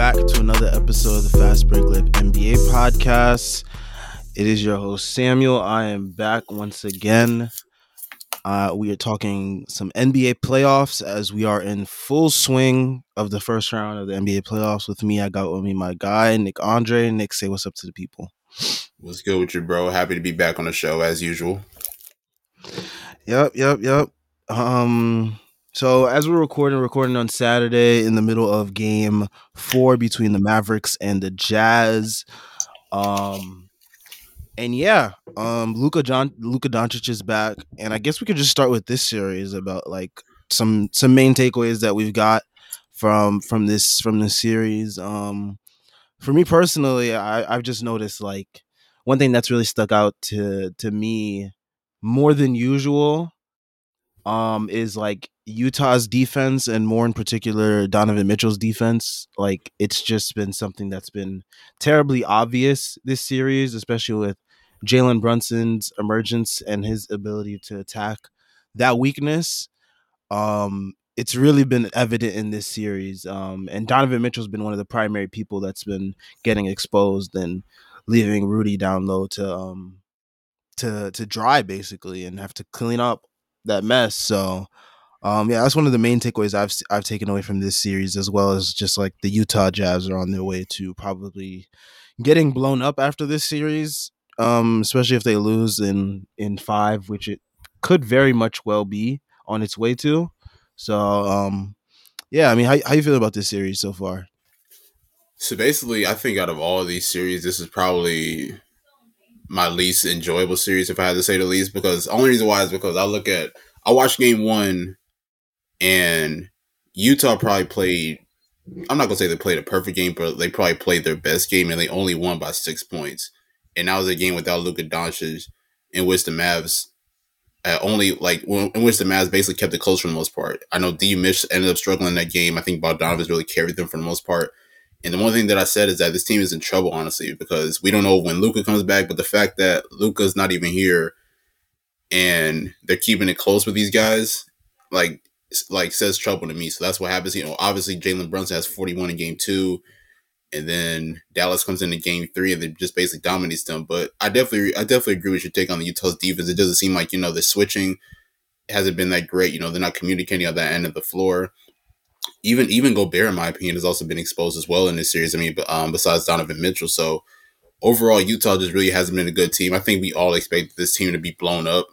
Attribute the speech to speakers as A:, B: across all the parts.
A: back to another episode of the Fast Break Lip NBA podcast. It is your host Samuel. I am back once again. Uh, we are talking some NBA playoffs as we are in full swing of the first round of the NBA playoffs. With me, I got with me my guy Nick Andre. Nick, say what's up to the people.
B: What's good with you, bro? Happy to be back on the show as usual.
A: Yep, yep, yep. Um, so as we're recording, recording on Saturday in the middle of Game Four between the Mavericks and the Jazz. Um, and yeah, um, Luka John Luka Doncic is back, and I guess we could just start with this series about like some some main takeaways that we've got from from this from this series. Um, for me personally, I I've just noticed like one thing that's really stuck out to to me more than usual um is like Utah's defense and more in particular Donovan Mitchell's defense. Like it's just been something that's been terribly obvious this series, especially with Jalen Brunson's emergence and his ability to attack that weakness. Um it's really been evident in this series. Um and Donovan Mitchell's been one of the primary people that's been getting exposed and leaving Rudy down low to um to to dry basically and have to clean up that mess. So um, yeah, that's one of the main takeaways I've I've taken away from this series, as well as just like the Utah Jazz are on their way to probably getting blown up after this series, um, especially if they lose in in five, which it could very much well be on its way to. So um, yeah, I mean, how how you feel about this series so far?
B: So basically, I think out of all these series, this is probably my least enjoyable series, if I had to say the least. Because only reason why is because I look at I watched Game One and Utah probably played. I'm not gonna say they played a perfect game, but they probably played their best game, and they only won by six points. And that was a game without Luka Doncic, in which the Mavs uh, only like in which the Mavs basically kept it close for the most part. I know D. Mitch ended up struggling in that game. I think Bogdanovich really carried them for the most part. And the one thing that I said is that this team is in trouble, honestly, because we don't know when Luka comes back. But the fact that Luka's not even here, and they're keeping it close with these guys, like like says trouble to me. So that's what happens. You know, obviously Jalen Brunson has 41 in game two, and then Dallas comes into game three and they just basically dominates them. But I definitely I definitely agree with your take on the Utah's defense. It doesn't seem like, you know, the switching hasn't been that great. You know, they're not communicating on that end of the floor. Even even Gobert, in my opinion, has also been exposed as well in this series. I mean, um, besides Donovan Mitchell. So overall, Utah just really hasn't been a good team. I think we all expect this team to be blown up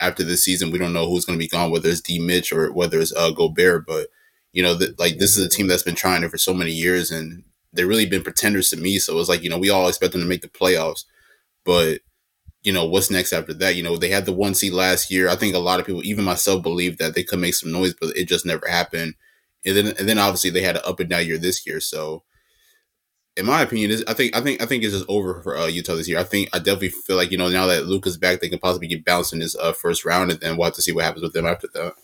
B: after this season. We don't know who's going to be gone, whether it's D. Mitch or whether it's uh, Gobert. But you know, that like this is a team that's been trying it for so many years, and they've really been pretenders to me. So it's like you know, we all expect them to make the playoffs, but you know, what's next after that? You know, they had the one seed last year. I think a lot of people, even myself, believed that they could make some noise, but it just never happened. And then, and then obviously they had an up and down year this year. So in my opinion, I think I think I think it's just over for uh, Utah this year. I think I definitely feel like you know now that Luka's back, they can possibly get bounced in uh, first round, and then we'll have to see what happens with them after that.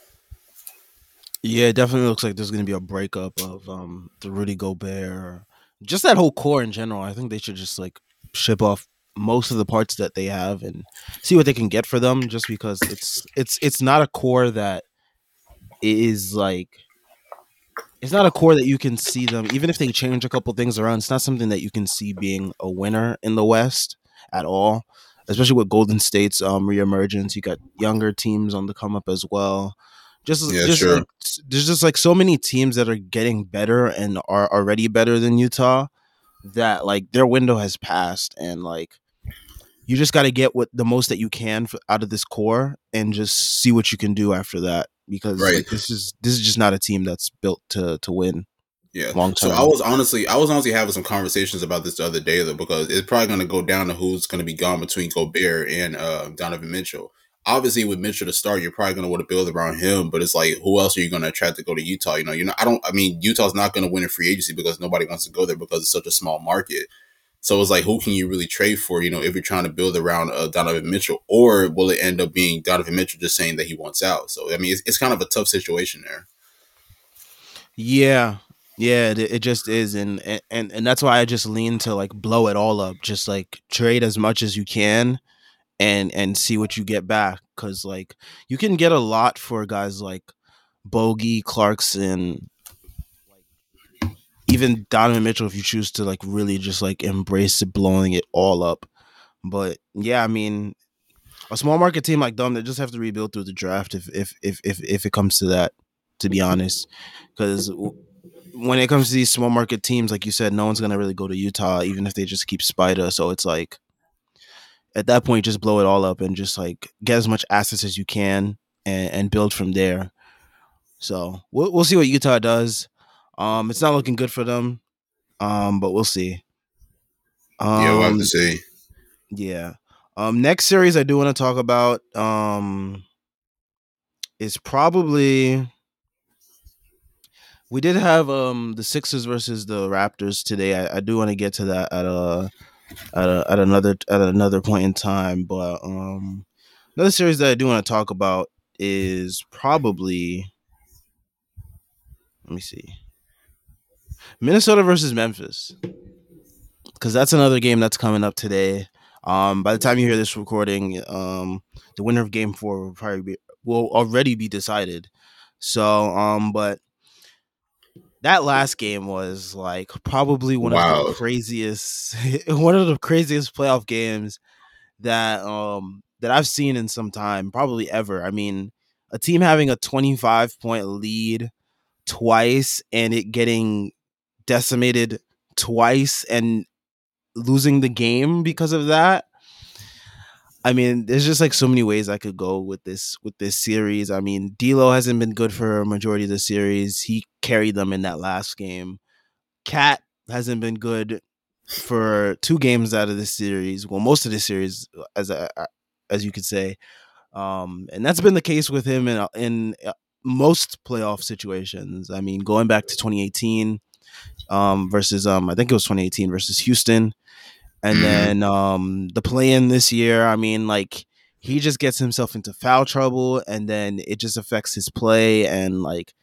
A: Yeah, it definitely looks like there's going to be a breakup of um, the Rudy Gobert, just that whole core in general. I think they should just like ship off most of the parts that they have and see what they can get for them. Just because it's it's it's not a core that is like it's not a core that you can see them even if they change a couple things around it's not something that you can see being a winner in the west at all especially with golden state's um reemergence. You got younger teams on the come up as well. Just,
B: Yeah,
A: just
B: sure.
A: like, there's just like so many teams that are getting better and are already better than utah that like their window has passed and like you just got to get what the most that you can f- out of this core and just see what you can do after that because
B: Right.
A: like, this is this is just not a team that's built to to win
B: Yeah.
A: long term. So.
B: I was honestly, I was honestly having some conversations about this the other day though, because it's probably going to go down to who's going to be gone between Gobert and uh, Donovan Mitchell. Obviously, with Mitchell to start, you're probably going to want to build around him, but it's like, who else are you going to attract to go to Utah? You know, you know, I don't. I mean, Utah's not going to win in free agency because nobody wants to go there because it's such a small market. So it's like, who can you really trade for? You know, if you're trying to build around uh, Donovan Mitchell, or will it end up being Donovan Mitchell just saying that he wants out? So I mean, it's, it's kind of a tough situation there.
A: yeah yeah it, it just is and, and and that's why i just lean to like blow it all up just like trade as much as you can and and see what you get back because like you can get a lot for guys like bogey clarkson even Donovan Mitchell if you choose to like really just like embrace it, blowing it all up. But yeah, I mean, a small market team like them, they just have to rebuild through the draft if if if if, if it comes to that. To be honest, because when it comes to these small market teams, like you said, no one's gonna really go to Utah, even if they just keep Spida. So it's like at that point, just blow it all up and just like get as much assets as you can and, and build from there. So we'll we'll see what Utah does. Um, it's not looking good for them, um, but we'll see.
B: Um, yeah, we'll have to um, see.
A: Yeah. Um, next series I do want to talk about um, is probably we did have um the Sixers versus the Raptors today. I, I do want to get to that at a at a, at another at another point in time, but um another series that I do want to talk about is probably let me see. Minnesota versus Memphis. Cuz that's another game that's coming up today. Um by the time you hear this recording, um the winner of game 4 will probably be will already be decided. So um but that last game was like probably one wow. of the craziest one of the craziest playoff games that um that I've seen in some time, probably ever. I mean, a team having a 25 point lead twice and it getting decimated twice and losing the game because of that I mean, there's just like so many ways I could go with this with this series. I mean, D'Lo hasn't been good for a majority of the series. He carried them in that last game. KAT hasn't been good for two games out of this series. Well, most of the series, as a, as you could say, um, and that's been the case with him in in uh, most playoff situations. I mean, going back to 2018 um, versus um, I think it was 2018 versus Houston and mm-hmm. then um, the play in this year, I mean, like he just gets himself into foul trouble, and then it just affects his play. And like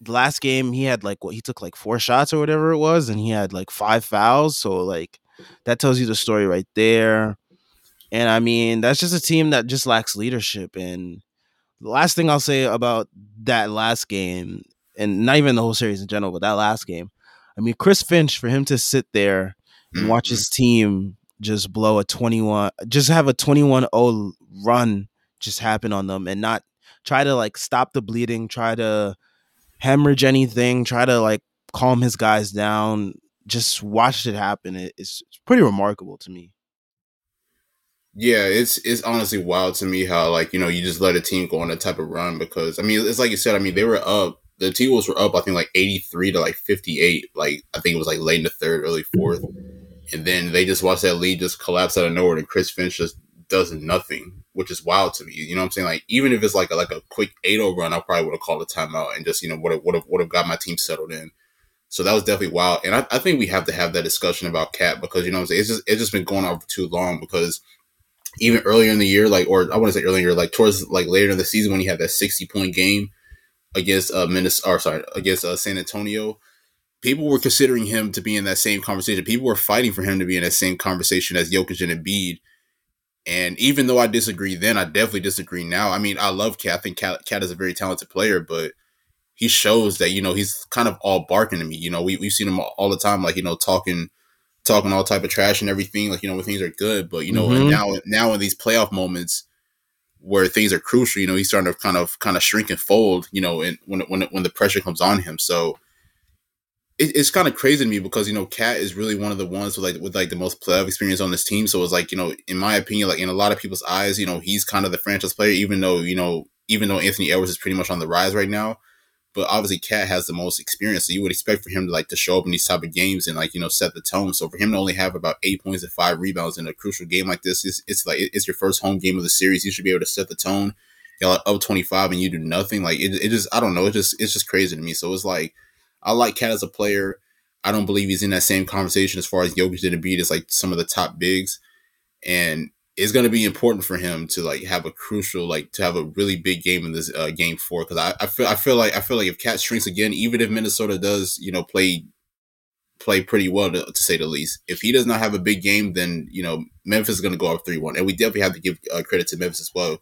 A: the last game, he had like what he took like four shots or whatever it was, and he had like five fouls. So like that tells you the story right there. And I mean, that's just a team that just lacks leadership. And the last thing I'll say about that last game, and not even the whole series in general, but that last game, I mean, Chris Finch for him to sit there and watch his mm-hmm. team just blow a 21 just have a 21-0 run just happen on them and not try to like stop the bleeding try to hemorrhage anything try to like calm his guys down. Just watch it happen. It's, it's pretty remarkable to me.
B: Yeah it's it's honestly wild to me how like you know you just let a team go on that type of run because i mean it's like you said i mean they were up the T-Wolves were up, I think like 83 to like 58. Like I think it was like late in the third, early fourth and then they just watch that lead just collapse out of nowhere, and Chris Finch just does nothing, which is wild to me. You know what I'm saying? Like even if it's like a, like a quick 8-0 run, I probably would have called a timeout and just you know would have would have would have got my team settled in. So that was definitely wild, and I, I think we have to have that discussion about KAT because you know what I'm saying it's just it's just been going on for too long because even earlier in the year, like or I want to say earlier, like towards like later in the season when he had that 60 point game against uh Minnesota, or sorry, against uh, San Antonio people were considering him to be in that same conversation. People were fighting for him to be in that same conversation as Jokic and Embiid. And even though I disagree then, I definitely disagree now. I mean, I love KAT. I think KAT, KAT is a very talented player, but he shows that, you know, he's kind of all barking to me. You know, we, we've seen him all the time, like, you know, talking talking all type of trash and everything, like, you know, when things are good. But, you know, mm-hmm. now now in these playoff moments where things are crucial, you know, he's starting to kind of kind of shrink and fold, you know, and when when when the pressure comes on him. So it, it's kind of crazy to me because you know KAT is really one of the ones with like with like the most playoff experience on this team. So it's like you know, in my opinion, like in a lot of people's eyes, you know, he's kind of the franchise player, even though you know, even though Anthony Edwards is pretty much on the rise right now. But obviously, KAT has the most experience, so you would expect for him to like to show up in these type of games and like you know set the tone. So for him to only have about eight points and five rebounds in a crucial game like this, it's, it's like it's your first home game of the series. You should be able to set the tone. You're like up twenty five and you do nothing. Like it, it just I don't know. It just it's just crazy to me. So it's like I like KAT as a player. I don't believe he's in that same conversation as far as Jokic did beat as like some of the top bigs. And it's going to be important for him to like have a crucial, like to have a really big game in this uh, game four. Cause I, I feel, I feel like, I feel like if KAT shrinks again, even if Minnesota does, you know, play, play pretty well to, to say the least, if he does not have a big game, then, you know, Memphis is going to go up 3 1. And we definitely have to give uh, credit to Memphis as well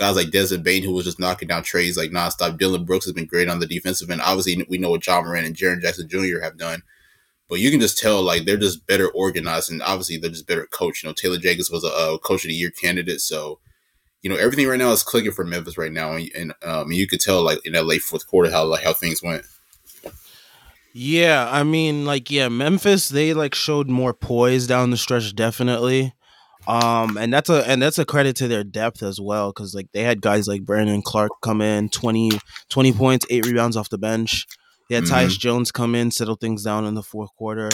B: guys like Desmond Bane, who was just knocking down trades like nonstop. Dillon Brooks has been great on the defensive end. Obviously, we know what Ja Morant and Jaren Jackson Jr. have done. But you can just tell, like, they're just better organized, and obviously they're just better coached. You know, Taylor Jenkins was a, a coach of the year candidate, so you know everything right now is clicking for Memphis right now, and, and um, you could tell, like, in that late fourth quarter, how like how things went.
A: Yeah, I mean, like, yeah, Memphis they like showed more poise down the stretch, definitely. Um, and that's a and that's a credit to their depth as well, because like they had guys like Brandon Clarke come in 20, 20 points, eight rebounds off the bench. They had
B: Mhm.
A: Tyus Jones come in, settle things down in the fourth quarter.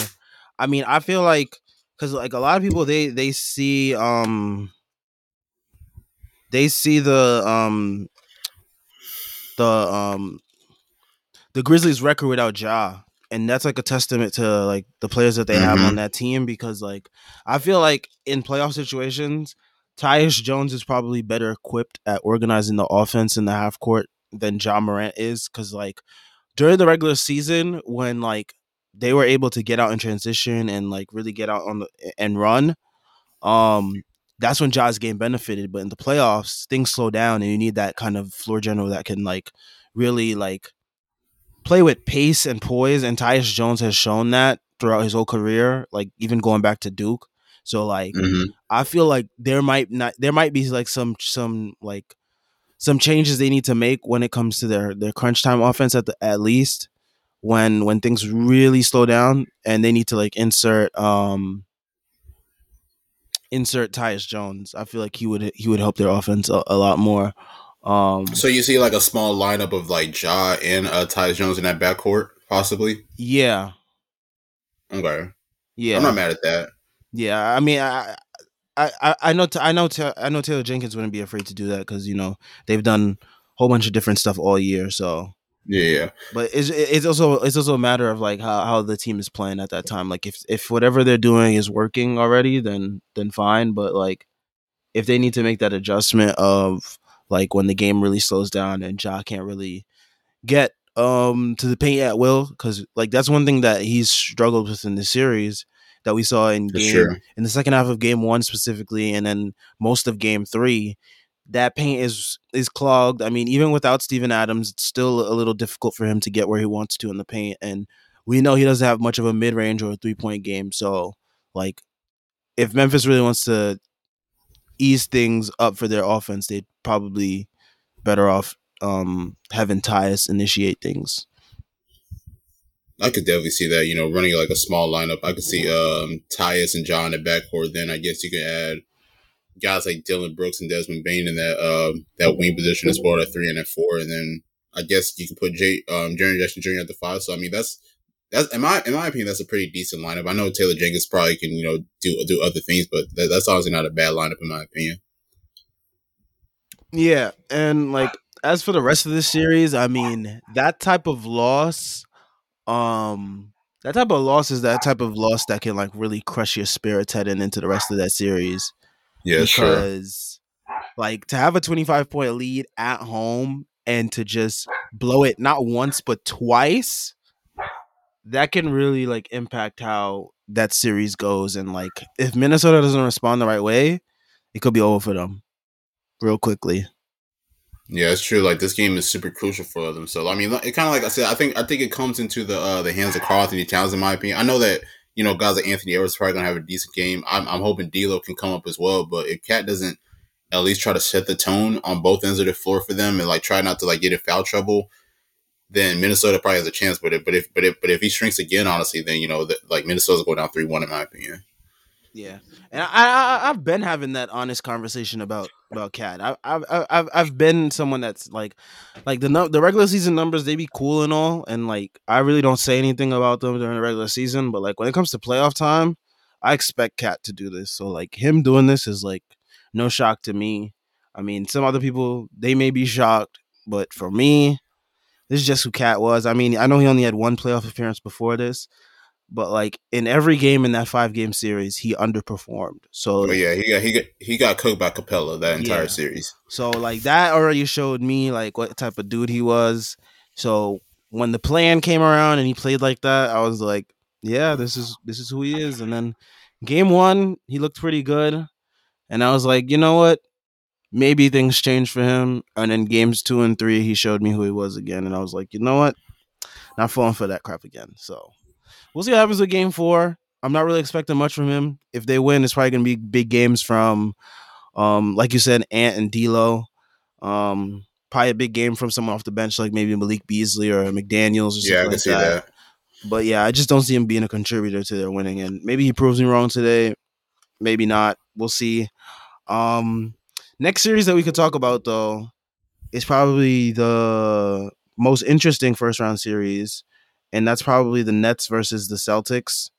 A: I mean, I feel like because like a lot of people they they see um they see the um the um the Grizzlies record without Ja. And that's like a testament to like the players that they have
B: Mhm.
A: on that team because like I feel like in playoff situations, Tyus Jones is probably better equipped at organizing the offense in the half court than Ja Morant is. Cause like during the regular season, when like they were able to get out in transition and like really get out on the and run, um, that's when Ja's game benefited. But in the playoffs, things slow down and you need that kind of floor general that can like really like play with pace and poise. And Tyus Jones has shown that throughout his whole career, like even going back to Duke. So like
B: hmm
A: I feel like there might not there might be like some some like some changes they need to make when it comes to their their crunch time offense at the at least when when things really slow down and they need to like insert um insert Tyus Jones. I feel like he would he would help their offense a, a lot more. Um
B: So you see like a small lineup of like Ja and uh, Tyus Jones in that backcourt, possibly.
A: yeah.
B: Okay,
A: Yeah.
B: I'm not mad at that.
A: Yeah, I mean, I, I, I, I know, I know, I know Taylor Jenkins wouldn't be afraid to do that because you know they've done a whole bunch of different stuff all year. So,
B: Yeah, yeah.
A: but it's it's also it's also a matter of like how, how the team is playing at that time. Like if if whatever they're doing is working already, then then fine. But like if they need to make that adjustment of like when the game really slows down and Ja can't really get um to the paint at will because like that's one thing that he's struggled with in the series that we saw in
B: For
A: game
B: sure.
A: in the second half of game one specifically and then most of game three that paint is is clogged i mean even without Steven adams it's still a little difficult for him to get where he wants to in the paint and we know he doesn't have much of a mid-range or a three-point game so like if memphis really wants to ease things up for their offense they'd probably better off um having Tyus initiate things.
B: I could definitely see that. You know, running like a small lineup. I could see um Tyus and John the backcourt. Then I guess you could add guys like Dillon Brooks and Desmond Bane in that um that wing position as well at three and at four. And then I guess you could put Jay um Jaren Jackson Jr. at the five. So I mean that's that's in my in my opinion that's a pretty decent lineup. I know Taylor Jenkins probably can you know do do other things, but that, that's obviously not a bad lineup in my opinion.
A: Yeah, and like as for the rest of the series, I mean that type of loss, um, that type of loss is that type of loss that can like really crush your spirits heading into the rest of that series.
B: Yeah, sure.
A: because like to have a 25 point lead at home and to just blow it not once but twice that can really like impact how that series goes and like if minnesota doesn't respond the right way it could be over for them real quickly
B: Yeah, it's true. Like this game is super crucial for them. So I mean, it kind of like I said, I think I think it comes into the uh, the hands of Karl-Anthony Towns, in my opinion. I know that you know guys like Anthony Edwards probably gonna have a decent game. I'm, I'm hoping D'Lo can come up as well. But if KAT doesn't at least try to set the tone on both ends of the floor for them and like try not to like get in foul trouble, then Minnesota probably has a chance it. But if but if but if he shrinks again, honestly, then you know that like Minnesota's going down three one in my opinion.
A: Yeah, and I, I I've been having that honest conversation about about KAT. I, I've I've I've been someone that's like, like the the regular season numbers they be cool and all, and like I really don't say anything about them during the regular season. But like when it comes to playoff time, I expect KAT to do this. So like him doing this is like no shock to me. I mean, some other people they may be shocked, but for me, this is just who KAT was. I mean, I know he only had one playoff appearance before this, but like in every game in that five game series, he underperformed. So
B: But yeah, he got he got he got cooked by Capela that entire
A: Yeah.
B: series.
A: so like that already showed me like what type of dude he was. So when the plan came around and he played like that, I was like, yeah, this is this is who he is. And then game one, he looked pretty good, and I was like, you know what? maybe things changed for him. And then games two and three, he showed me who he was again, and I was like, you know what, not falling for that crap again. So we'll see what happens with game four. I'm not really expecting much from him. If they win, it's probably gonna be big games from, um, like you said, Ant and D'Lo. Um, probably a big game from someone off the bench, like maybe Malik Beasley or McDaniels or something
B: Yeah, I can
A: like
B: see
A: that.
B: that.
A: But yeah, I just don't see him being a contributor to their winning. And maybe he proves me wrong today. Maybe not. We'll see. Um, next series that we could talk about though is probably the most interesting first round series, and that's probably the Nets versus the Celtics.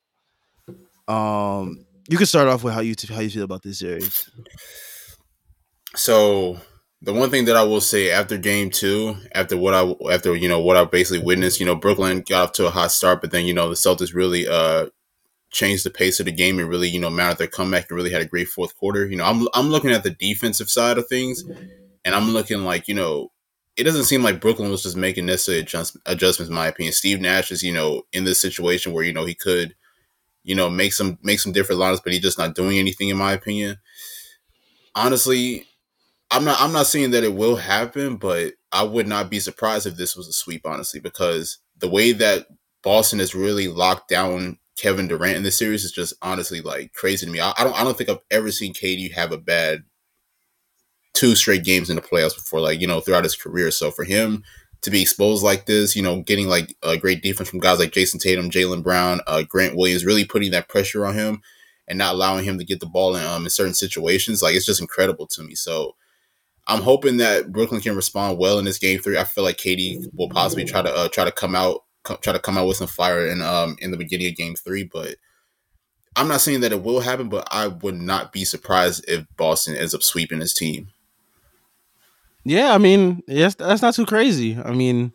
A: Um, you can start off with how you how you feel about this series.
B: So the one thing that I will say after game two, after what I after you know what I basically witnessed, you know, Brooklyn got off to a hot start, but then you know the Celtics really uh changed the pace of the game and really you know mounted their comeback and really had a great fourth quarter. You know, I'm I'm looking at the defensive side of things, and I'm looking like you know. It doesn't seem like Brooklyn was just making necessary adjust, adjustments. In my opinion, Steve Nash is, you know, in this situation where you know he could, you know, make some make some different lines, but he's just not doing anything. In my opinion, honestly, I'm not I'm not saying that it will happen, but I would not be surprised if this was a sweep, honestly, because the way that Boston has really locked down Kevin Durant in this series is just honestly like crazy to me. I, I don't I don't think I've ever seen KD have a bad two straight games in the playoffs before, like you know throughout his career. So for him to be exposed like this, you know, getting like a great defense from guys like Jayson Tatum, Jaylen Brown, uh, Grant Williams, really putting that pressure on him and not allowing him to get the ball in um, in certain situations, like it's just incredible to me. So I'm hoping that Brooklyn can respond well in this game three. I feel like KD will possibly try to uh, try to come out try to come out with some fire in um in the beginning of game three, but I'm not saying that it will happen, but I would not be surprised if Boston ends up sweeping his team.
A: Yeah, I mean, yes, that's not too crazy. I mean,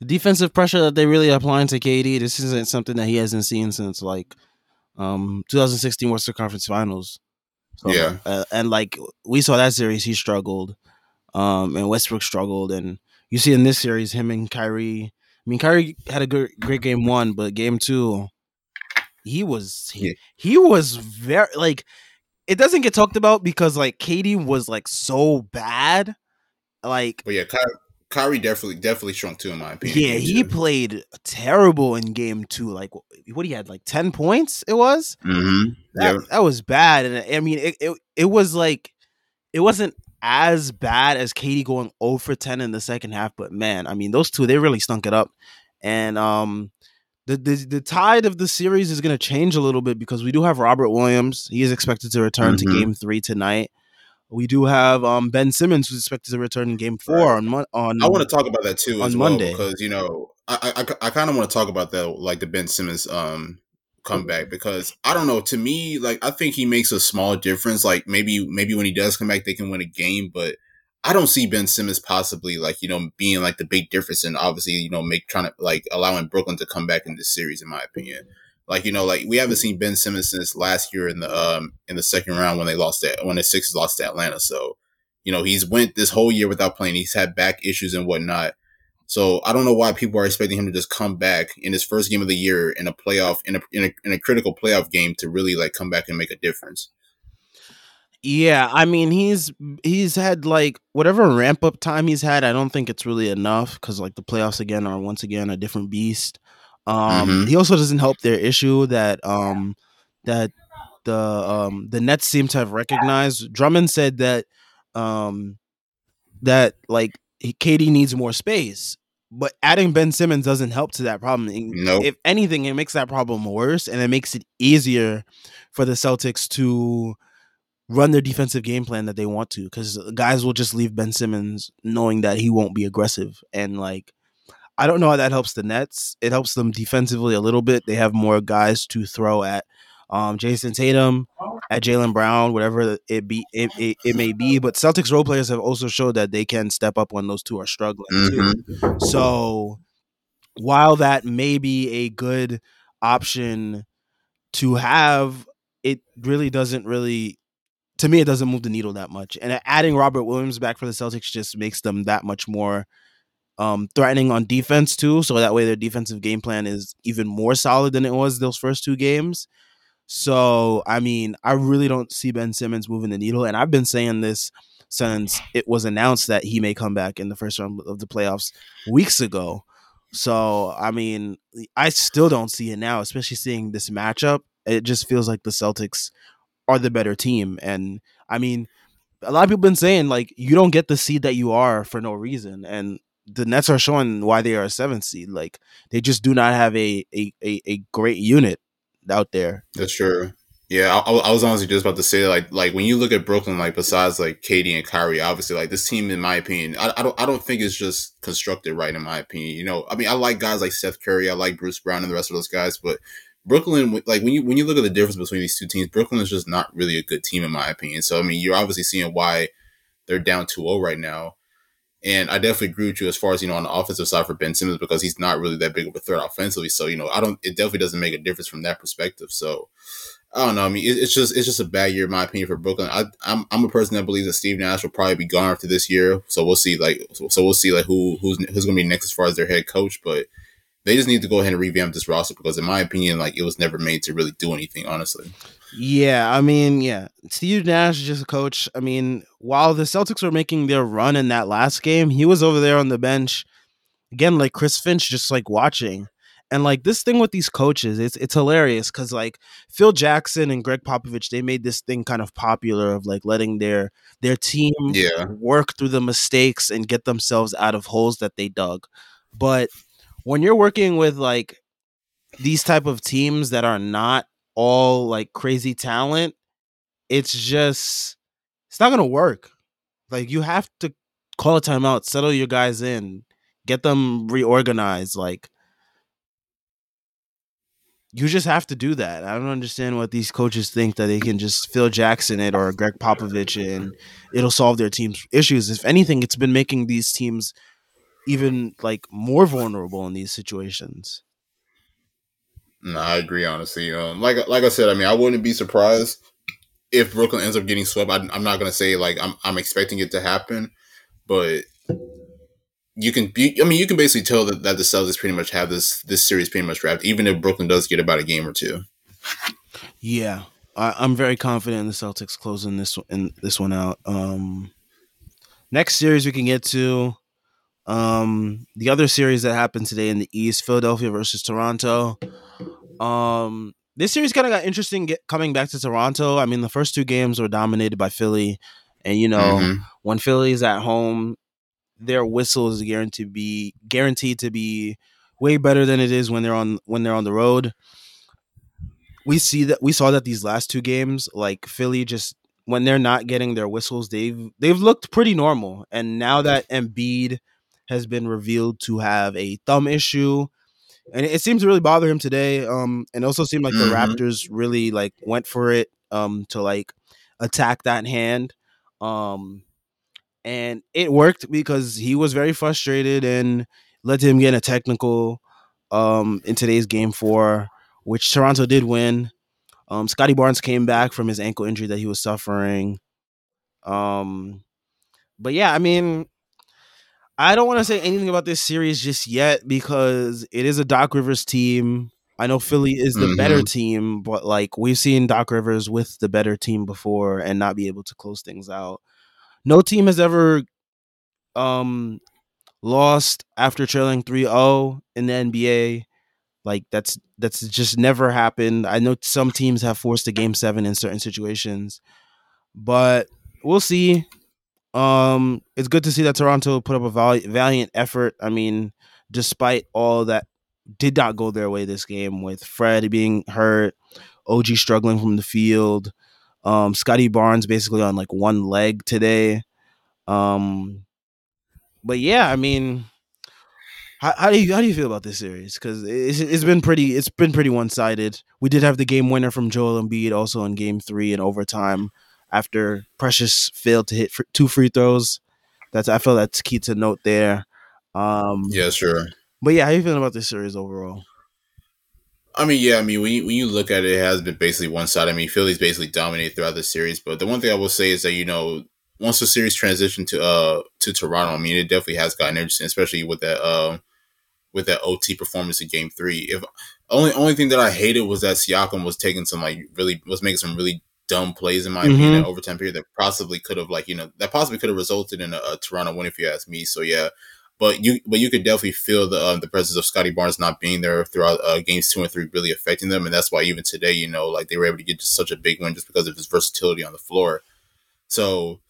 A: the defensive pressure that they really applying to KD, this isn't something that he hasn't seen since like um 2016 Western Conference Finals. So,
B: Yeah.
A: uh, and like we saw that series, he struggled, um, and Westbrook struggled, and you see in this series, him and Kyrie. I mean, Kyrie had a good, great game one, but game two, he was he,
B: Yeah.
A: he was very like it doesn't get talked about because like KD was like so bad, like
B: But yeah, Ky- Kyrie definitely definitely shrunk too in my opinion.
A: yeah, he played terrible in game two. Like what he had like ten points. It was
B: Mhm.
A: that,
B: Yeah.
A: that was bad, and I mean it, it it was like it wasn't as bad as KD going 0 for 10 in the second half, but man, I mean those two they really stunk it up. And um the, the the tide of the series is going to change a little bit because we do have Robert Williams. He is expected to return
B: Mhm.
A: to game 3 tonight. We do have um Ben Simmons who's expected to return in game 4
B: Right.
A: on Mon- on
B: I want to talk about that too
A: on
B: as well
A: Monday.
B: because you know I I, I kind of want to talk about that like the Ben Simmons um comeback because I don't know to me like I think he makes a small difference like maybe maybe when he does come back they can win a game but I don't see Ben Simmons possibly like you know being like the big difference and obviously you know make trying to like allowing Brooklyn to come back in this series in my opinion like you know like we haven't seen Ben Simmons since last year in the um in the second round when they lost that when the Sixers lost to Atlanta so you know, he's went this whole year without playing. He's had back issues and whatnot. So I don't know why people are expecting him to just come back in his first game of the year in a playoff in a in a, in a critical playoff game to really like come back and make a difference.
A: Yeah, I mean he's he's had like whatever ramp up time he's had. I don't think it's really enough because like the playoffs again are once again a different beast. Um,
B: Mhm.
A: He also doesn't help their issue that um that the um the Nets seem to have recognized. Drummond said that um that like KD needs more space, but adding Ben Simmons doesn't help to that problem.
B: Nope.
A: If anything, it makes that problem worse, and it makes it easier for the Celtics to run their defensive game plan that they want to because guys will just leave Ben Simmons knowing that he won't be aggressive. And like, I don't know how that helps the Nets. It helps them defensively a little bit. They have more guys to throw at um, Jayson Tatum, at Jaylen Brown, whatever it be it, it, it may be. But Celtics role players have also showed that they can step up when those two are struggling too.
B: Mhm.
A: So while that may be a good option to have, it really doesn't really to me it doesn't move the needle that much. And adding Robert Williams back for the Celtics just makes them that much more um threatening on defense too. So that way their defensive game plan is even more solid than it was those first two games. So I mean, I really don't see Ben Simmons moving the needle. And I've been saying this since it was announced that he may come back in the first round of the playoffs weeks ago. So, I mean, I still don't see it now, especially seeing this matchup. It just feels like the Celtics are the better team. And I mean, a lot of people been saying like you don't get the seed that you are for no reason. And the Nets are showing why they are a seventh seed. Like they just do not have a a, a, a great unit out there.
B: That's true. Yeah, I, I, was honestly just about to say like like when you look at Brooklyn, like besides like KD and Kyrie, obviously like this team, in my opinion, I, I don't I don't think it's just constructed right. In my opinion, you know, I mean, I like guys like Seth Curry, I like Bruce Brown and the rest of those guys, but Brooklyn, like when you when you look at the difference between these two teams, Brooklyn is just not really a good team in my opinion. So I mean, you're obviously seeing why they're down 2-0 right now. And I definitely agree with you as far as, you know, on the offensive side for Ben Simmons because he's not really that big of a threat offensively. So, you know, I don't, it definitely doesn't make a difference from that perspective. So, I don't know. I mean, it, it's just, it's just a bad year, in my opinion, for Brooklyn. I, I'm, I'm a person that believes that Steve Nash will probably be gone after this year. So we'll see, like, so, so we'll see, like, who, who's, who's going to be next as far as their head coach. But they just need to go ahead and revamp this roster because, in my opinion, like, it was never made to really do anything, honestly.
A: Yeah, I mean, yeah, Steve Nash is just a coach. I mean, while the Celtics were making their run in that last game, he was over there on the bench again, like Chris Finch, just like watching. And like this thing with these coaches, it's it's hilarious because like Phil Jackson and Gregg Popovich, they made this thing kind of popular of like letting their their team
B: yeah.
A: work through the mistakes and get themselves out of holes that they dug. But when you're working with like these type of teams that are not all like crazy talent, it's just it's not gonna work. Like you have to call a timeout, settle your guys in, get them reorganized. Like you just have to do that. I don't understand what these coaches think that they can just Phil Jackson it or Gregg Popovich and it'll solve their team's issues. If anything, it's been making these teams even like more vulnerable in these situations.
B: No, I agree. Honestly, um, like like I said, I mean, I wouldn't be surprised if Brooklyn ends up getting swept. I, am not gonna say like I'm I'm expecting it to happen, but you can. I mean, you can basically tell that, that the Celtics pretty much have this this series pretty much wrapped, even if Brooklyn does get about a game or two.
A: Yeah, I, am very confident in the Celtics closing this in this one out. Um, next series we can get to um, the other series that happened today in the East, Philadelphia versus Toronto. Um, this series kind of got interesting get, coming back to Toronto. I mean, the first two games were dominated by Philly, and you know mm-hmm. when Philly's at home, their whistle is guaranteed to be guaranteed to be way better than it is when they're on when they're on the road. We see that we saw that these last two games, like Philly, just when they're not getting their whistles, they've they've looked pretty normal. And now that Embiid has been revealed to have a thumb issue and it seems to really bother him today. Um, and also seemed like mm-hmm. the Raptors really like went for it um to like attack that hand. Um, and it worked because he was very frustrated and led to him getting a technical um in today's game four, which Toronto did win. Um, Scottie Barnes came back from his ankle injury that he was suffering. Um, but yeah, I mean, I don't want to say anything about this series just yet because it is a Doc Rivers team. I know Philly is the mm-hmm. better team, but like we've seen Doc Rivers with the better team before and not be able to close things out. No team has ever um lost after trailing 3-0 in the NBA. Like that's that's just never happened. I know some teams have forced a game 7 in certain situations. But we'll see. Um, it's good to see that Toronto put up a valiant effort. I mean, despite all that did not go their way this game with Fred being hurt, OG struggling from the field, um, Scotty Barnes basically on like one leg today. Um, but yeah, I mean, how, how do you how do you feel about this series? Because it's, it's been pretty it's been pretty one sided. We did have the game winner from Joel Embiid also in Game Three in overtime after Precious failed to hit two free throws. That's I feel that's key to note there. Um,
B: yeah, sure.
A: But yeah, how you feeling about this series overall?
B: I mean, yeah, I mean, when you, when you look at it, it has been basically one side. I mean, Philly's basically dominated throughout the series. But the one thing I will say is that you know, once the series transitioned to uh to Toronto, I mean, it definitely has gotten interesting, especially with that uh, with that OT performance in Game Three. If only only thing that I hated was that Siakam was taking some like really was making some really dumb plays in my mm-hmm. opinion in overtime period that possibly could have like you know that possibly could have resulted in a, a, Toronto win if you ask me. So yeah, but you but you could definitely feel the um, the presence of Scottie Barnes not being there throughout uh, games two and three really affecting them, and that's why even today you know like they were able to get just such a big win just because of his versatility on the floor. So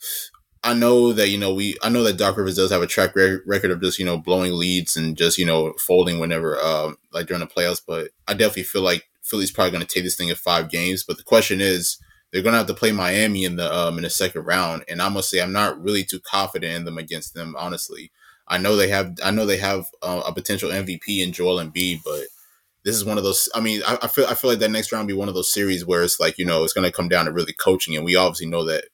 B: I know that you know we I know that Doc Rivers does have a track record of just you know blowing leads and just you know folding whenever um like during the playoffs, but I definitely feel like Philly's probably going to take this thing in five games. But the question is, they're to have to play Miami in the um in the second round, and I must say I'm not really too confident in them against them. Honestly, I know they have I know they have uh, a potential MVP in Joel Embiid, but this is one of those. I mean, I, I, feel I feel like that next round be one of those series where it's like you know it's to come down to really coaching, and we obviously know that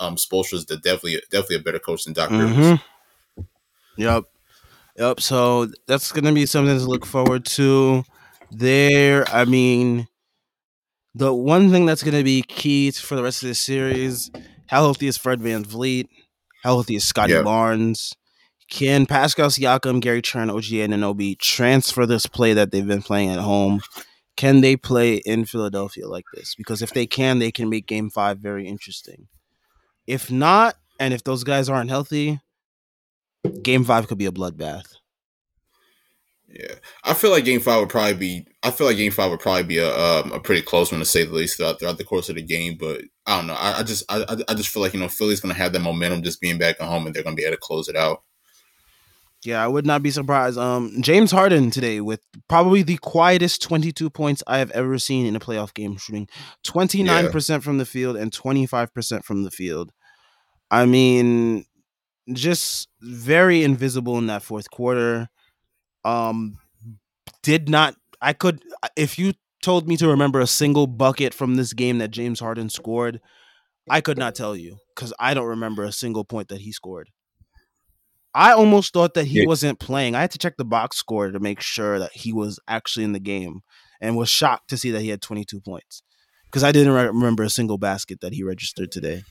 B: um Spoelstra's the definitely definitely a better coach than Doc mm-hmm. Rivers.
A: Yep, yep. So that's gonna be something to look forward to. There, I mean, the one thing that's gonna be key for the rest of this series: how healthy is Fred Van VanVleet? How healthy is Scottie yep. Barnes? Can Pascal Siakam, Gary Trent, OG Anunoby transfer this play that they've been playing at home? Can they play in Philadelphia like this? Because if they can, they can make Game Five very interesting. If not, and if those guys aren't healthy, game five could be a bloodbath.
B: Yeah, I feel like Game Five would probably be. I feel like Game Five would probably be a um, a pretty close one to say the least throughout, throughout the course of the game. But I don't know. I, I just I, I just feel like you know Philly's going to have that momentum just being back at home, and they're going to be able to close it out.
A: Yeah, I would not be surprised. Um, James Harden today with probably the quietest 22 points I have ever seen in a playoff game, shooting 29% yeah. from the field and 25% from the field. I mean, just very invisible in that fourth quarter. Um, did not. I could if you told me to remember a single bucket from this game that James Harden scored, I could not tell you because I don't remember a single point that he scored. I almost thought that he yeah. wasn't playing. I had to check the box score to make sure that he was actually in the game and was shocked to see that he had 22 points because I didn't re- remember a single basket that he registered today.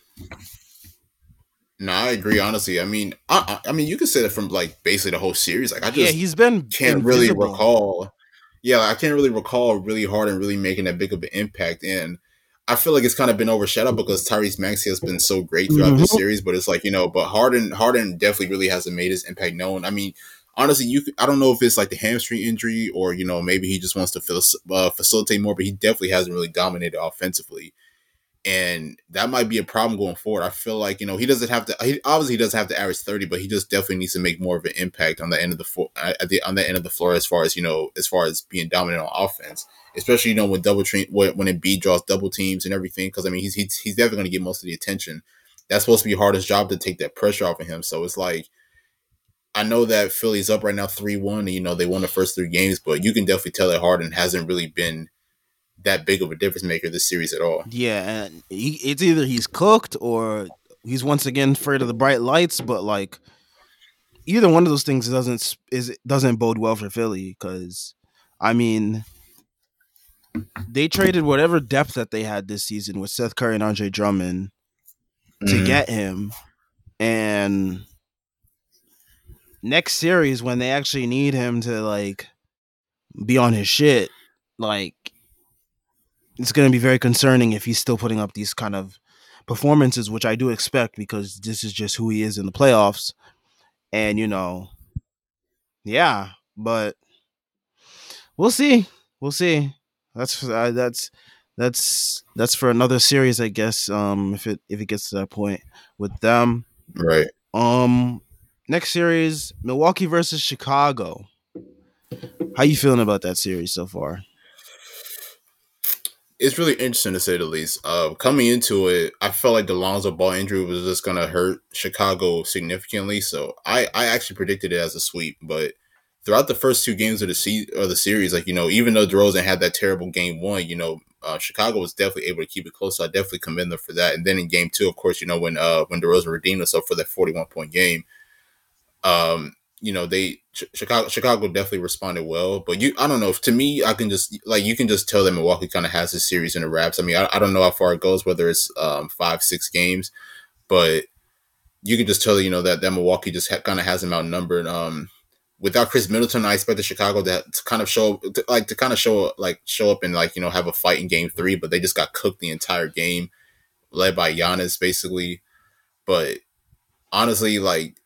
B: No, I agree. Honestly, I mean, I, I mean, you could say that from like basically the whole series. Like, I just
A: yeah, he's been
B: can't invisible. really recall. Yeah, like, I can't really recall really Harden really making that big of an impact. And I feel like it's kind of been overshadowed because Tyrese Maxey has been so great throughout mm-hmm. the series. But it's like you know, but Harden, Harden definitely really hasn't made his impact known. I mean, honestly, you I don't know if it's like the hamstring injury or you know maybe he just wants to uh, facilitate more, but he definitely hasn't really dominated offensively and that might be a problem going forward. I feel like you know he doesn't have to. He obviously he doesn't have to average thirty, but he just definitely needs to make more of an impact on the end of the floor, uh, at the on the end of the floor as far as you know, as far as being dominant on offense, especially you know when double train when when Embiid draws double teams and everything. Because I mean he's he's, he's definitely going to get most of the attention. That's supposed to be hardest job to take that pressure off of him. So it's like. I know that Philly's up right now 3 1, you know, they won the first three games, but you can definitely tell that Harden hasn't really been that big of a difference maker this series at all.
A: Yeah, and he, it's either he's cooked or he's once again afraid of the bright lights. But like either one of those things doesn't is doesn't bode well for Philly because I mean they traded whatever depth that they had this season with Seth Curry and Andre Drummond to mm-hmm. get him, and next series when they actually need him to like be on his shit, like it's going to be very concerning if he's still putting up these kind of performances, which I do expect because this is just who he is in the playoffs. And you know, yeah, but we'll see. We'll see. That's uh, that's that's that's for another series, I guess. Um, if it if it gets to that point with them,
B: right?
A: Um, next series, Milwaukee versus Chicago. How you feeling about that series so far?
B: It's really interesting to say the least. Uh, coming into it, I felt like the Lonzo Ball injury was just going to hurt Chicago significantly. So I, I actually predicted it as a sweep. But throughout the first two games of the se- or the series, like you know, even though DeRozan had that terrible game one, you know, uh, Chicago was definitely able to keep it close. So I definitely commend them for that. And then in game two, of course, you know, when uh when DeRozan redeemed himself for that forty one point game, um, you know they Chicago Chicago definitely responded well, but you I don't know. If to me, I can just like you can just tell that Milwaukee kind of has this series in the wraps. I mean, I, I don't know how far it goes, whether it's um, five six games, but you can just tell you know that that Milwaukee just ha- kind of has them outnumbered. Um, without Khris Middleton, I expected Chicago to, to kind of show to, like to kind of show like show up and like you know have a fight in Game Three, but they just got cooked the entire game. led by Giannis basically. But honestly, like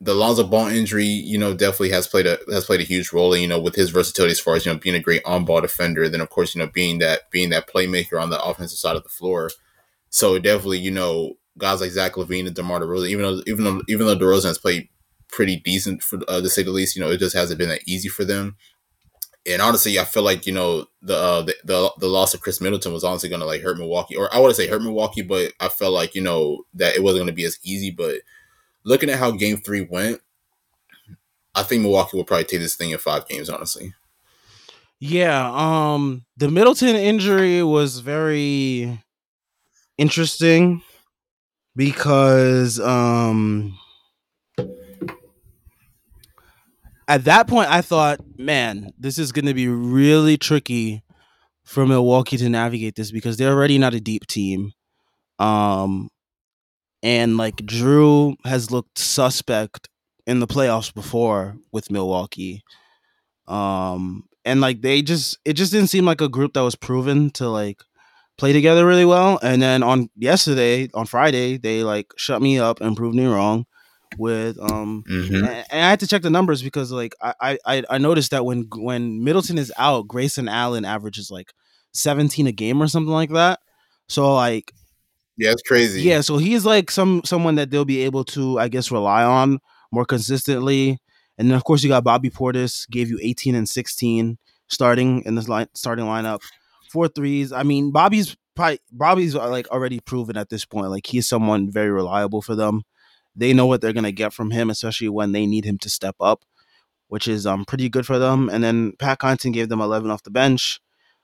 B: the Lonzo Ball injury, you know, definitely has played a has played a huge role. And you know, with his versatility as far as you know being a great on ball defender, then of course you know being that being that playmaker on the offensive side of the floor. So definitely, you know, guys like Zach LaVine and DeMar DeRozan, even though even though even though DeRozan has played pretty decent for uh, to say the least, you know, it just hasn't been that easy for them. And honestly, I feel like you know the uh, the, the, the loss of Khris Middleton was honestly going to like hurt Milwaukee, or I want to say hurt Milwaukee, but I felt like you know that it wasn't going to be as easy. But looking at how Game Three went, I think Milwaukee will probably take this thing in five games. Honestly,
A: yeah. Um, the Middleton injury was very interesting because um at that point I thought, man, this is going to be really tricky for Milwaukee to navigate this because they're already not a deep team. Um and like Jrue has looked suspect in the playoffs before with Milwaukee. Um and like they just it just didn't seem like a group that was proven to like play together really well. And then on yesterday, on Friday, they like shut me up and proved me wrong with um mm-hmm. and, I had to check the numbers because like I, I I noticed that when when Middleton is out, Grayson Allen averages like 17 a game or something like that. So like
B: Yeah, it's crazy.
A: Yeah, so he's like some someone that they'll be able to I guess rely on more consistently. And then of course you got Bobby Portis gave you 18 and 16 starting in this line starting lineup. Four threes. I mean, Bobby's probably Bobby's like already proven at this point. Like he's someone very reliable for them. They know what they're gonna get from him, especially when they need him to step up, which is um pretty good for them. And then Pat Connaughton gave them 11 off the bench,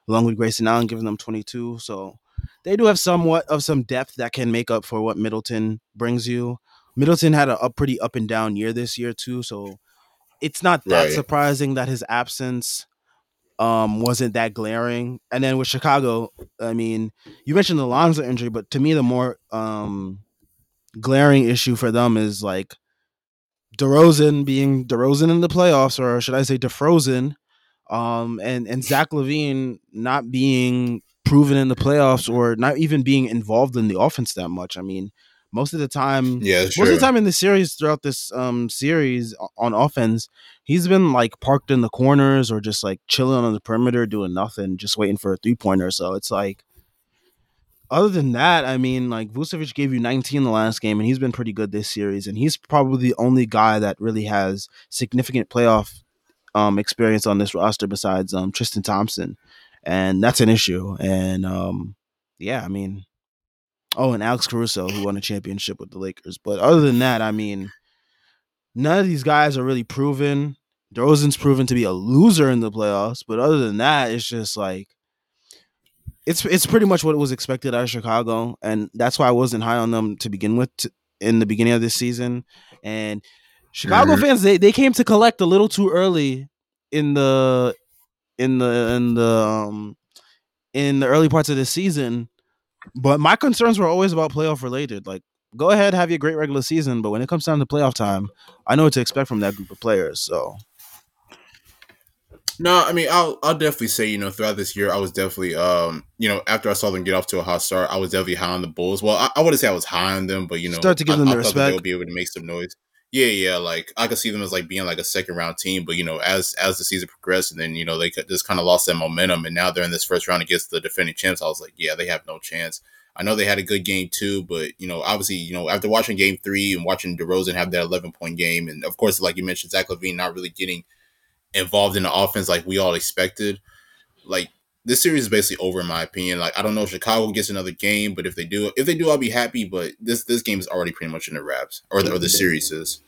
A: along with Grayson Allen giving them 22. So they do have somewhat of some depth that can make up for what Middleton brings you. Middleton had a, a pretty up and down year this year too, so it's not that right. surprising that his absence um, wasn't that glaring. And then with Chicago, I mean, you mentioned the Lonzo injury, but to me, the more um, glaring issue for them is like DeRozan being DeRozan in the playoffs, or should I say DeFrozen, um, and and Zach LaVine not being proven in the playoffs or not even being involved in the offense that much. I mean, most of the time,
B: yeah,
A: most of the time in the series throughout this um series on offense, he's been like parked in the corners or just like chilling on the perimeter doing nothing, just waiting for a three pointer. So it's like, other than that, I mean, like Vucevic gave you 19 the last game, and he's been pretty good this series, and he's probably the only guy that really has significant playoff um experience on this roster besides um Tristan Thompson, and that's an issue. And um, yeah, I mean Oh, and Alex Caruso, who won a championship with the Lakers. But other than that, I mean, none of these guys are really proven. DeRozan's proven to be a loser in the playoffs, but other than that, it's just like it's it's pretty much what was expected out of Chicago, and that's why I wasn't high on them to begin with to, in the beginning of this season. And Chicago mm-hmm. fans, they they came to collect a little too early in the in the in the um in the early parts of the season but my concerns were always about playoff related. Like, go ahead, have your great regular season, but when it comes down to playoff time, I know what to expect from that group of players. So,
B: no, I mean, I'll I'll definitely say, you know, throughout this year, I was definitely, um, you know, after I saw them get off to a hot start, I was definitely high on the Bulls. Well, I, I wouldn't say I was high on them, but you know,
A: start to give them
B: I,
A: the
B: I
A: respect.
B: They'll be able to make some noise. Yeah, yeah, like I could see them as like being like a second round team, but you know, as as the season progressed, and then you know they just kind of lost that momentum, and now they're in this first round against the defending champs. I was like, yeah, they have no chance. I know they had a good game too, but you know, obviously, you know, after watching game three and watching DeRozan have that 11 point game, and of course, like you mentioned, Zach LaVine not really getting involved in the offense like we all expected. Like this series is basically over in my opinion. Like I don't know if Chicago gets another game, but if they do, if they do, I'll be happy. But this this game is already pretty much in the wraps, or the, or the series is.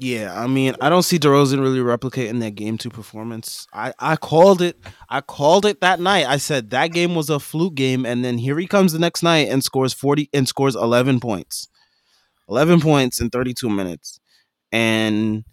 A: Yeah, I mean, I don't see DeRozan really replicating that game two performance. I, I called it. I called it that night. I said that game was a fluke game, and then here he comes the next night and scores forty and scores eleven points, eleven points in thirty two minutes, and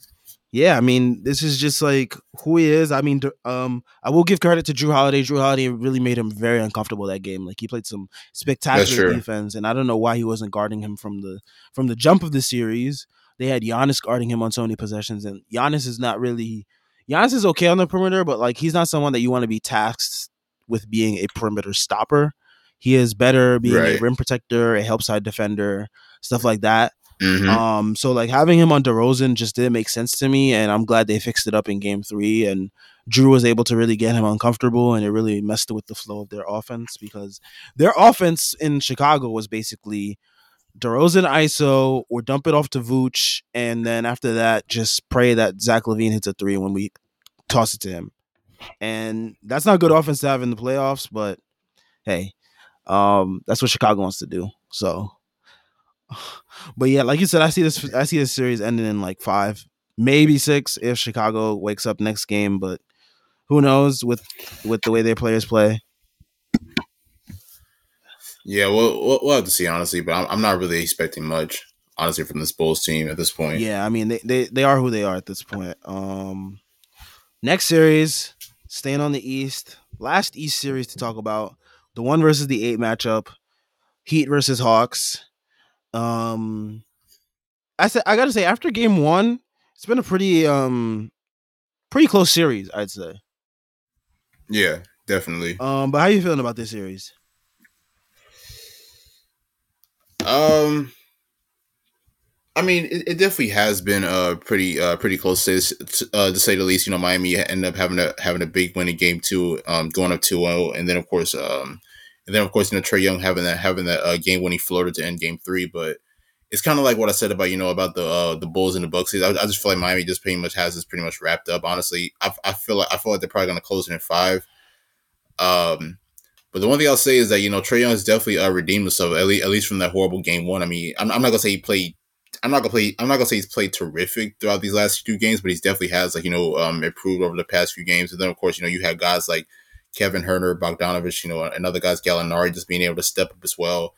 A: yeah, I mean, this is just like who he is. I mean, um, I will give credit to Jrue Holiday. Jrue Holiday really made him very uncomfortable that game. Like he played some spectacular defense, and I don't know why he wasn't guarding him from the from the jump of the series. They had Giannis guarding him on so many possessions, and Giannis is not really. Giannis is okay on the perimeter, but like he's not someone that you want to be tasked with being a perimeter stopper. He is better being
B: Right.
A: a rim protector, a help side defender, stuff like that.
B: Mhm.
A: Um, so like having him on DeRozan just didn't make sense to me, and I'm glad they fixed it up in Game Three. And Jrue was able to really get him uncomfortable, and it really messed with the flow of their offense because their offense in Chicago was basically DeRozan ISO or dump it off to Vooch, and then after that, just pray that Zach LaVine hits a three when we toss it to him. And that's not good offense to have in the playoffs, but hey, um, that's what Chicago wants to do. So, but yeah, like you said, I see this. I see this series ending in like five, maybe six, if Chicago wakes up next game. But who knows with with the way their players play.
B: Yeah, we'll, we'll we'll have to see honestly, but I'm, I'm not really expecting much honestly from this Bulls team at this point.
A: Yeah, I mean they, they they are who they are at this point. Um next series, staying on the East. Last East series to talk about. The one versus the eight matchup. Heat versus Hawks. Um I said I gotta say, after game one, it's been a pretty um pretty close series, I'd say.
B: Yeah, definitely.
A: Um, but how you feeling about this series?
B: Um, I mean, it, it definitely has been uh pretty uh pretty close to, uh, to say the least. You know, Miami ended up having a having a big win in game two, um, going up 2-0. and then of course um, and then of course you know Trae Young having that having that uh, game winning floater to end game three, but. It's kind of like what I said about you know about the uh, the Bulls and the Bucks. I, I just feel like Miami just pretty much has this pretty much wrapped up. Honestly, I, I feel like I feel like they're probably going to close it in five. Um, but the one thing I'll say is that you know Trae Young has definitely uh, redeemed himself at least, at least from that horrible game one. I mean, I'm, I'm not gonna say he played. I'm not gonna play. I'm not gonna say he's played terrific throughout these last few games, but he's definitely has like you know um, improved over the past few games. And then of course you know you have guys like Kevin Huerter, Bogdanovich, you know, another guys Gallinari just being able to step up as well.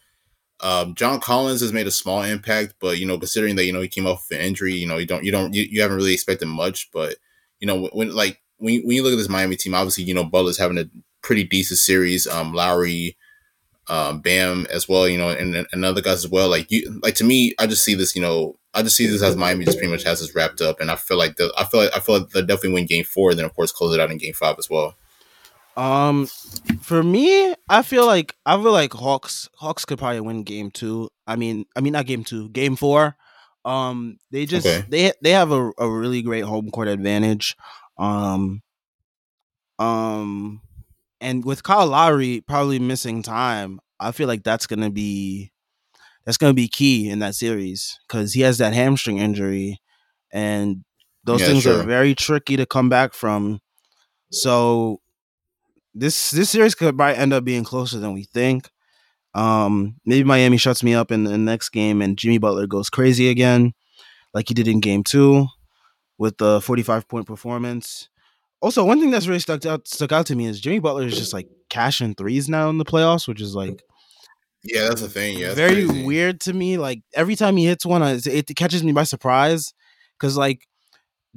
B: Um, John Collins has made a small impact, but you know, considering that you know he came off of an injury, you know, you don't you don't you, you haven't really expected much. But you know, when like when you, when you look at this Miami team, obviously you know Butler's having a pretty decent series. Um, Lowry, um, Bam as well, you know, and, and other guys as well. Like you, like to me, I just see this, you know, I just see this as Miami just pretty much has this wrapped up, and I feel like the I feel like I feel like they'll definitely win Game Four, and then of course close it out in Game Five as well.
A: Um, for me, I feel like I feel like Hawks Hawks could probably win game two. I mean, I mean not game two, game four. Um, they just
B: Okay.
A: they they have a, a really great home court advantage. Um, um, and with Kyle Lowry probably missing time, I feel like that's gonna be that's gonna be key in that series because he has that hamstring injury, and those
B: Yeah,
A: things
B: sure.
A: are very tricky to come back from. So this this series could probably end up being closer than we think. Um, maybe Miami shuts me up in the next game, and Jimmy Butler goes crazy again, like he did in Game Two, with the forty-five point performance. Also, one thing that's really stuck out stuck out to me is Jimmy Butler is just like cashing threes now in the playoffs, which is like
B: Yeah, that's the thing. Yeah,
A: very
B: crazy.
A: weird to me. Like every time he hits one, it, it catches me by surprise because like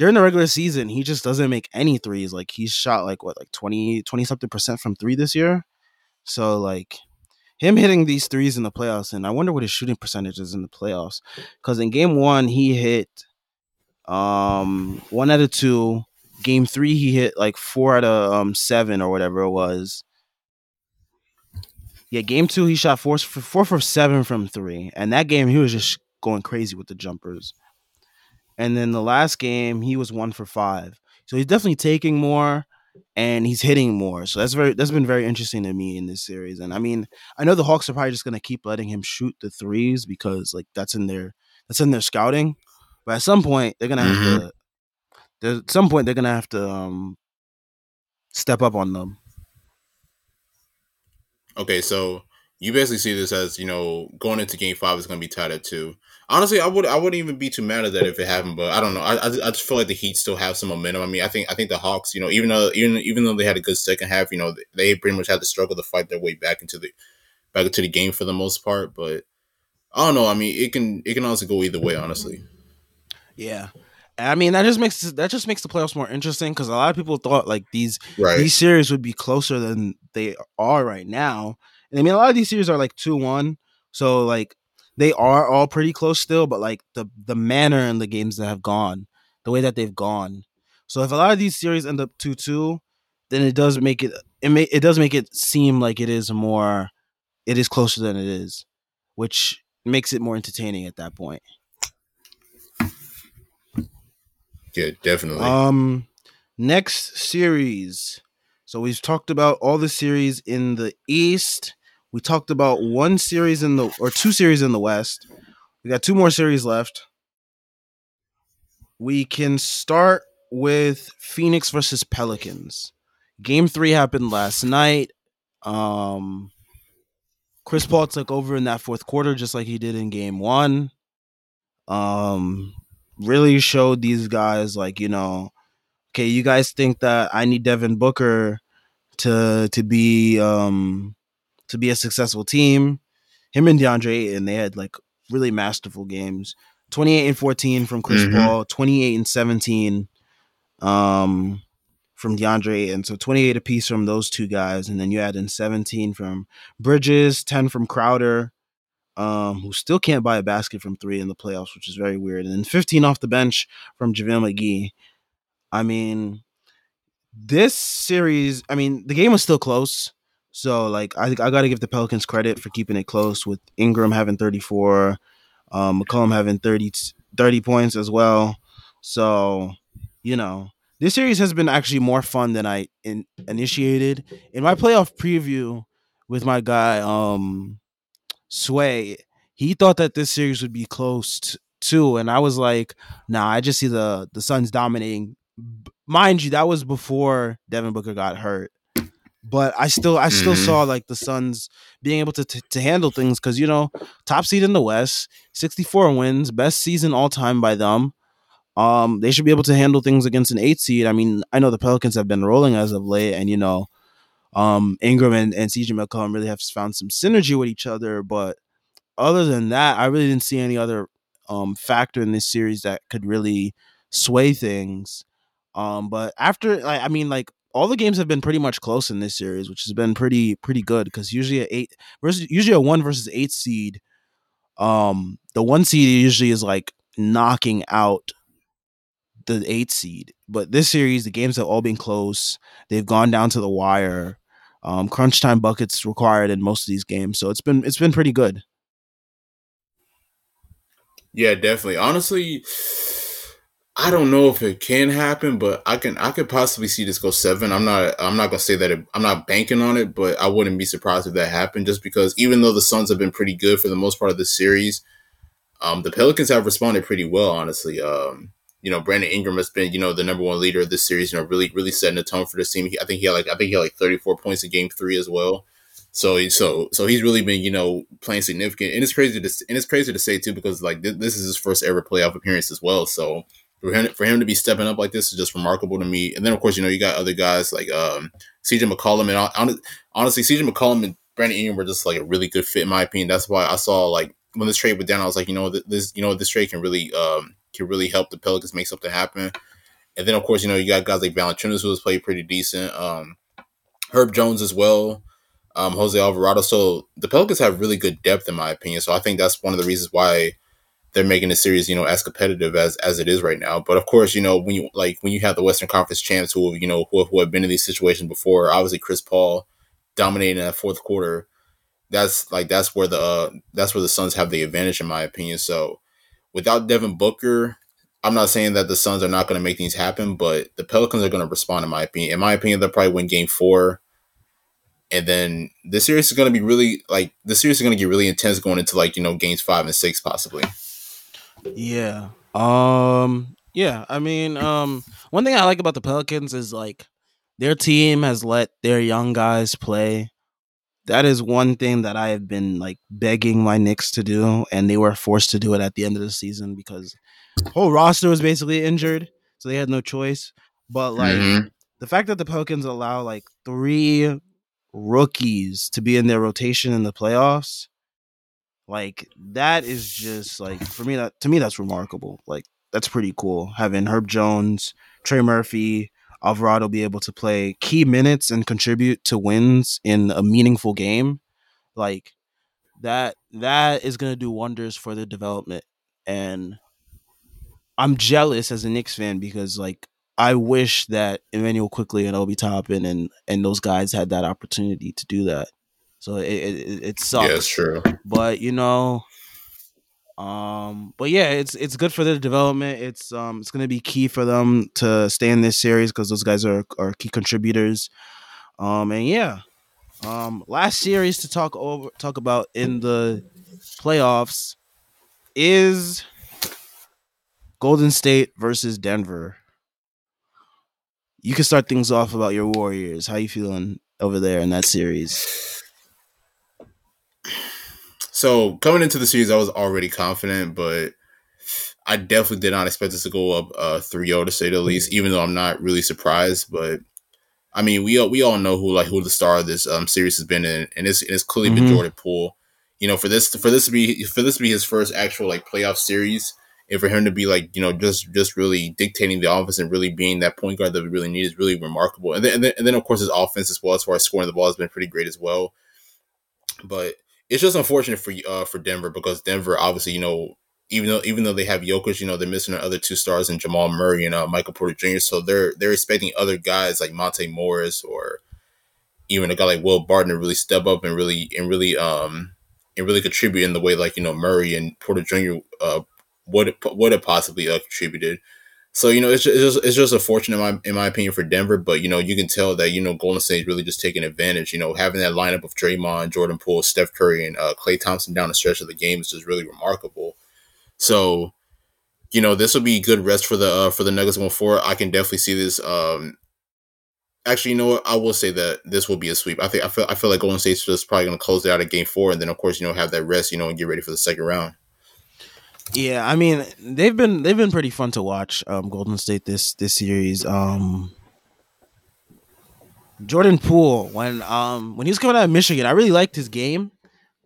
A: during the regular season, he just doesn't make any threes. Like he's shot like what, like 20, 20 something percent from three this year. So like him hitting these threes in the playoffs, and I wonder what his shooting percentage is in the playoffs. Because in game one, he hit um one out of two. Game three, he hit like four out of um seven or whatever it was. Yeah, game two, he shot four for four for seven from three, and that game he was just going crazy with the jumpers. And then the last game, he was one for five. So he's definitely taking more, and he's hitting more. So that's very that's been very interesting to me in this series. And I mean, I know the Hawks are probably just gonna keep letting him shoot the threes because like that's in their that's in their scouting. But at some point, they're gonna have
B: Mhm.
A: to. At some point they're gonna have to um step up on them.
B: Okay, so you basically see this as you know going into Game Five is going to be tied at two. Honestly, I would I wouldn't even be too mad at that if it happened, but I don't know. I, I, I just feel like the Heat still have some momentum. I mean, I think I think the Hawks, you know, even though even even though they had a good second half, you know, they pretty much had to struggle to fight their way back into the back into the game for the most part. But I don't know. I mean, it can it can also go either way, honestly.
A: Yeah, I mean that just makes that just makes the playoffs more interesting because a lot of people thought like these
B: Right.
A: these series would be closer than they are right now. And I mean, a lot of these series are like two one, so like they are all pretty close still. But like the the manner in the games that have gone, the way that they've gone. So if a lot of these series end up two two, then it does make it it may, it does make it seem like it is more it is closer than it is, which makes it more entertaining at that point.
B: Yeah, definitely.
A: Um, next series. So we've talked about all the series in the East. We talked about one series in the or two series in the West. We got two more series left. We can start with Phoenix versus Pelicans. Game three happened last night. Um, Chris Paul took over in that fourth quarter, just like he did in game one. Um, really showed these guys, like, you know, okay, you guys think that I need Devin Booker to to be um to be a successful team. Him and DeAndre and they had like really masterful games. 28 and 14 from Chris mm-hmm. Paul, 28 and 17 um from DeAndre and so 28 apiece from those two guys and then you add in 17 from Bridges, 10 from Crowder um who still can't buy a basket from 3 in the playoffs, which is very weird. And then 15 off the bench from JaVale McGee. I mean, this series, I mean, the game was still close. So like I I got to give the Pelicans credit for keeping it close with Ingram having 34, um, McCollum having 30, 30 points as well. So, you know, this series has been actually more fun than I in, initiated. In my playoff preview with my guy um Sway, he thought that this series would be close too and I was like, "Nah, I just see the the Suns dominating mind you, that was before Devin Booker got hurt. But I still, I still mm-hmm. saw like the Suns being able to to, to handle things because you know top seed in the West, sixty four wins, best season all time by them. Um, they should be able to handle things against an eight seed. I mean, I know the Pelicans have been rolling as of late, and you know, um, Ingram and, and CJ McCollum really have found some synergy with each other. But other than that, I really didn't see any other um factor in this series that could really sway things. Um, but after, like, I mean, like all the games have been pretty much close in this series, which has been pretty pretty good because usually a eight versus usually a one versus eight seed. Um, the one seed usually is like knocking out the eight seed, but this series the games have all been close. They've gone down to the wire. Um, crunch time buckets required in most of these games, so it's been it's been pretty good.
B: Yeah, definitely. Honestly, I don't know if it can happen, but I can I could possibly see this go seven. I'm not I'm not gonna say that it, I'm not banking on it, but I wouldn't be surprised if that happened. Just because even though the Suns have been pretty good for the most part of the series, um, the Pelicans have responded pretty well. Honestly, um, you know, Brandon Ingram has been you know the number one leader of this series. You know, really really setting the tone for this team. I think he had like I think he had like 34 points in Game Three as well. So so so he's really been you know playing significant, and it's crazy to and it's crazy to say too because like th- this is his first ever playoff appearance as well. So for him for him to be stepping up like this is just remarkable to me. And then of course you know you got other guys like um, CJ McCollum and honestly CJ McCollum and Brandon Ingram were just like a really good fit in my opinion. That's why I saw like when this trade went down, I was like, you know, this you know this trade can really um, can really help the Pelicans make something happen. And then of course you know you got guys like Valanciunas who has played pretty decent. Um, Herb Jones as well. Um, Jose Alvarado. So the Pelicans have really good depth, in my opinion. So I think that's one of the reasons why they're making the series, you know, as competitive as as it is right now. But of course, you know, when you like when you have the Western Conference champs who you know who, who have been in these situations before, obviously Chris Paul dominating that fourth quarter, that's like that's where the uh, that's where the Suns have the advantage in my opinion. So without Devin Booker, I'm not saying that the Suns are not going to make things happen, but the Pelicans are going to respond. In my opinion, in my opinion, they'll probably win Game Four. And then the series is going to be really like the series is going to get really intense going into like you know games five and six possibly.
A: Yeah. Um yeah, I mean, um one thing I like about the Pelicans is like their team has let their young guys play. That is one thing that I have been like begging my Knicks to do, and they were forced to do it at the end of the season because whole roster was basically injured, so they had no choice. But like mm-hmm. the fact that the Pelicans allow like three rookies to be in their rotation in the playoffs like that is just like for me that to me that's remarkable. Like that's pretty cool having Herb Jones, Trey Murphy, Alvarado be able to play key minutes and contribute to wins in a meaningful game. Like that that is going to do wonders for the development and I'm jealous as a Knicks fan because like I wish that Immanuel Quickley and Obi Toppin and and those guys had that opportunity to do that. So it it, it sucks.
B: Yeah, it's true.
A: But you know, um, but yeah, it's it's good for their development. It's um it's gonna be key for them to stay in this series because those guys are are key contributors. Um, and yeah, um, last series to talk over talk about in the playoffs is Golden State versus Denver. You can start things off about your Warriors. How you feeling over there in that series?
B: So coming into the series, I was already confident, but I definitely did not expect us to go up uh, 3-0 to say the least. Even though I'm not really surprised, but I mean, we all, we all know who like who the star of this um, series has been in, and it's it's clearly mm-hmm. been Jordan Poole. You know, for this for this to be for this to be his first actual like playoff series, and for him to be like you know just just really dictating the offense and really being that point guard that we really need is really remarkable. And then and then, and then of course his offense as well as far as scoring the ball has been pretty great as well. But it's just unfortunate for uh, for Denver because Denver obviously you know even though even though they have Jokic, you know they're missing their other two stars in Jamal Murray and uh, Michael Porter Jr. So they're they're expecting other guys like Monte Morris or even a guy like Will Barton to really step up and really and really um and really contribute in the way like you know Murray and Porter Jr. uh would would have possibly uh, contributed. So you know it's just, it's just it's just in my in my opinion for Denver, but you know you can tell that you know Golden State is really just taking advantage. You know having that lineup of Draymond, Jordan Poole, Steph Curry, and uh, Klay Thompson down the stretch of the game is just really remarkable. So, you know, this will be good rest for the uh, for the Nuggets going forward. I can definitely see this. Um, actually, you know what? I will say that this will be a sweep. I think I feel I feel like Golden State's just probably going to close it out at Game Four, and then of course you know have that rest, you know, and get ready for the second round.
A: Yeah, I mean they've been they've been pretty fun to watch. Um, Golden State this this series. Um, Jordan Poole when um when he was coming out of Michigan, I really liked his game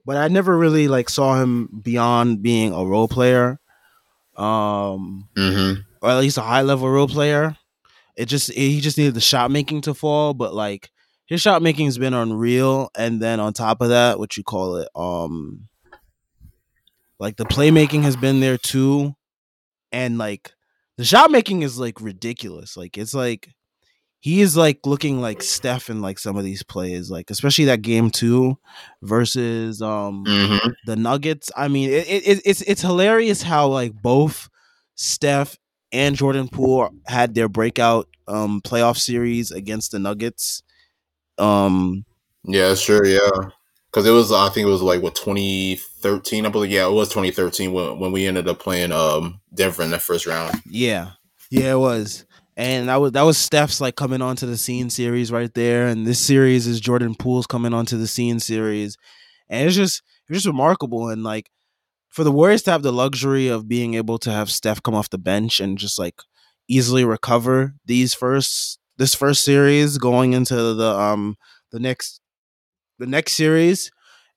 A: but I never really like saw him beyond being a role player, um,
B: mm-hmm.
A: or at least a high level role player. It just it, he just needed the shot making to fall, but like his shot making has been unreal, and then on top of that, what you call it, um, like the playmaking has been there too, and like the shot making is like ridiculous. Like it's like he is like looking like Steph in like some of these plays, like especially that game two versus um
B: mm-hmm.
A: the Nuggets. I mean, it, it, it's it's hilarious how like both Steph and Jordan Poole had their breakout um playoff series against the Nuggets. Um,
B: yeah, sure, yeah, because it was I think it was like what 2013, I believe. Yeah, it was 2013 when when we ended up playing um Denver in that first round.
A: Yeah, yeah, it was. And that was that was Steph's like coming onto the scene series right there, and this series is Jordan Poole's coming onto the scene series, and it's just it's just remarkable. And like for the Warriors to have the luxury of being able to have Steph come off the bench and just like easily recover these first this first series going into the um the next the next series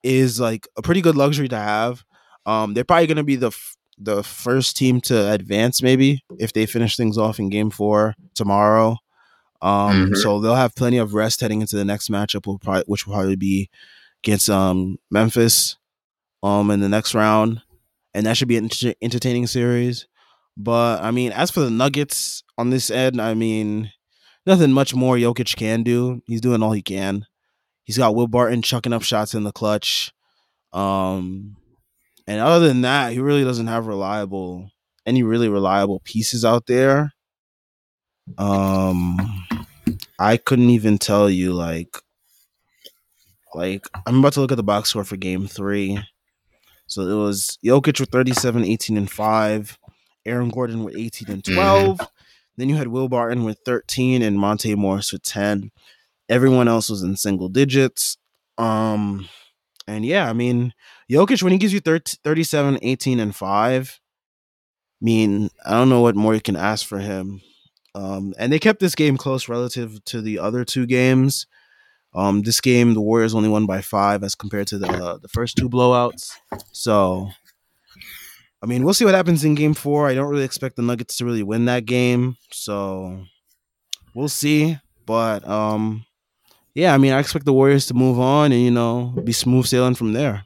A: is like a pretty good luxury to have. Um, they're probably going to be the the first team to advance maybe if they finish things off in game four tomorrow. Um, mm-hmm. so they'll have plenty of rest heading into the next matchup, will probably, which will probably be against um, Memphis um, in the next round, and that should be an inter- entertaining series. But I mean, as for the Nuggets on this end, I mean, nothing much more Jokic can do. He's doing all he can. He's got Will Barton chucking up shots in the clutch. Um, and other than that, he really doesn't have reliable any really reliable pieces out there. Um I couldn't even tell you like like I'm about to look at the box score for game 3. So it was Jokic with 37, 18 and 5, Aaron Gordon with 18 and 12. Mm. Then you had Will Barton with 13 and Monte Morris with 10. Everyone else was in single digits. Um and yeah, I mean, Jokic, when he gives you 30, 37, 18, and 5, I mean, I don't know what more you can ask for him. Um, and they kept this game close relative to the other two games. Um, this game, the Warriors only won by five as compared to the uh, the first two blowouts. So, I mean, we'll see what happens in Game Four. I don't really expect the Nuggets to really win that game, so we'll see. But um, yeah, I mean, I expect the Warriors to move on and you know be smooth sailing from there.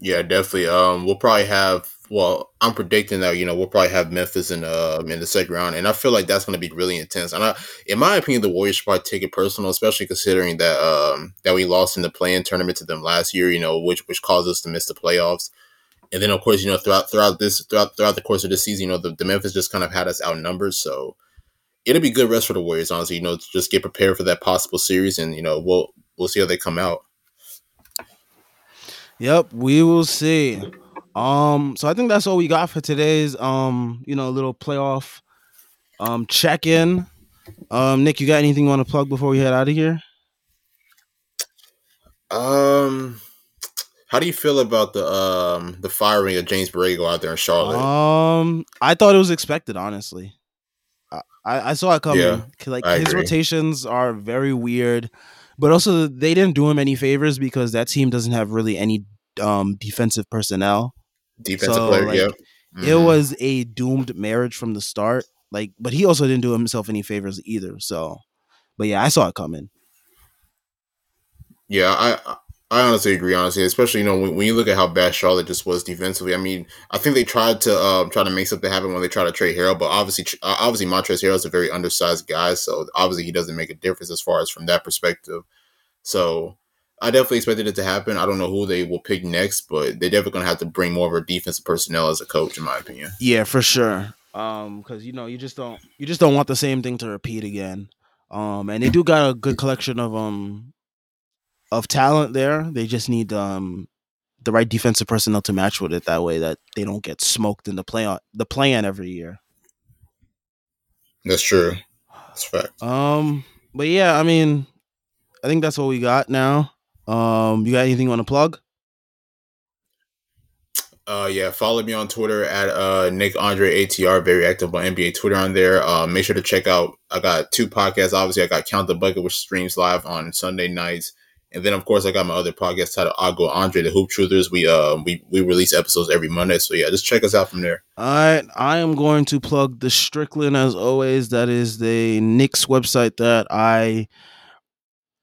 B: Yeah, definitely. Um, we'll probably have well, I'm predicting that you know we'll probably have Memphis in uh, in the second round, and I feel like that's going to be really intense. And I, in my opinion, the Warriors should probably take it personal, especially considering that um, that we lost in the play-in tournament to them last year. You know, which which caused us to miss the playoffs. And then, of course, you know, throughout throughout this throughout throughout the course of this season, you know, the, the Memphis just kind of had us outnumbered. So it'll be good rest for the Warriors, honestly. You know, just get prepared for that possible series, and you know, we'll we'll see how they come out.
A: Yep, we will see. Um, so I think that's all we got for today's um, you know, little playoff um check in. Um, Nick, you got anything you want to plug before we head out of here?
B: Um, how do you feel about the um the firing of James Borrego out there in Charlotte?
A: Um, I thought it was expected, honestly. I, I saw it coming.
B: Yeah,
A: like
B: I
A: his
B: agree.
A: rotations are very weird, but also they didn't do him any favors because that team doesn't have really any um defensive personnel.
B: Defensive
A: so,
B: player,
A: like,
B: yeah.
A: It
B: Mhm.
A: was a doomed marriage from the start. Like, but he also didn't do himself any favors either. So, but yeah, I saw it coming.
B: Yeah, I I honestly agree. Honestly, especially you know when, when you look at how bad Charlotte just was defensively. I mean, I think they tried to um, try to make something happen when they tried to trade Harrell, but obviously, uh, obviously Montrezl Harrell is a very undersized guy, so obviously he doesn't make a difference as far as from that perspective. So I definitely expected it to happen. I don't know who they will pick next, but they're definitely going to have to bring more of a defensive personnel as a coach, in my opinion.
A: Yeah, for sure. Um, because you know you just don't you just don't want the same thing to repeat again. Um, and they do got a good collection of um of talent there. They just need um the right defensive personnel to match with it. That way that they don't get smoked in the play on the plan every year.
B: That's true. That's fact.
A: Um, but yeah, I mean, I think that's what we got now. Um, you got anything you want to plug?
B: Uh, yeah, follow me on Twitter at uh, Nick Andre ATR. Very active on NBA Twitter on there. Uh, make sure to check out. I got two podcasts. Obviously, I got Count the Bucket, which streams live on Sunday nights, and then of course I got my other podcast titled I'll Andre the Hoop Truthers. We uh we we release episodes every Monday, so yeah, just check us out from there.
A: All right, I am going to plug the Strickland as always. That is the Knicks website that I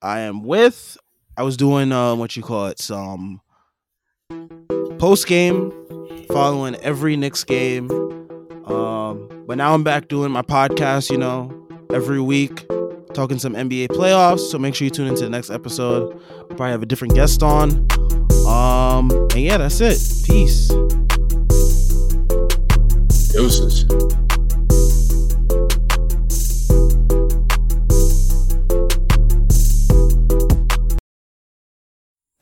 A: I am with. I was doing uh, what you call it, some post game, following every Knicks game. Um, but now I'm back doing my podcast. You know, every week, talking some NBA playoffs. So make sure you tune into the next episode. I'll probably have a different guest on. Um, and yeah, that's it. Peace.
B: Deuces.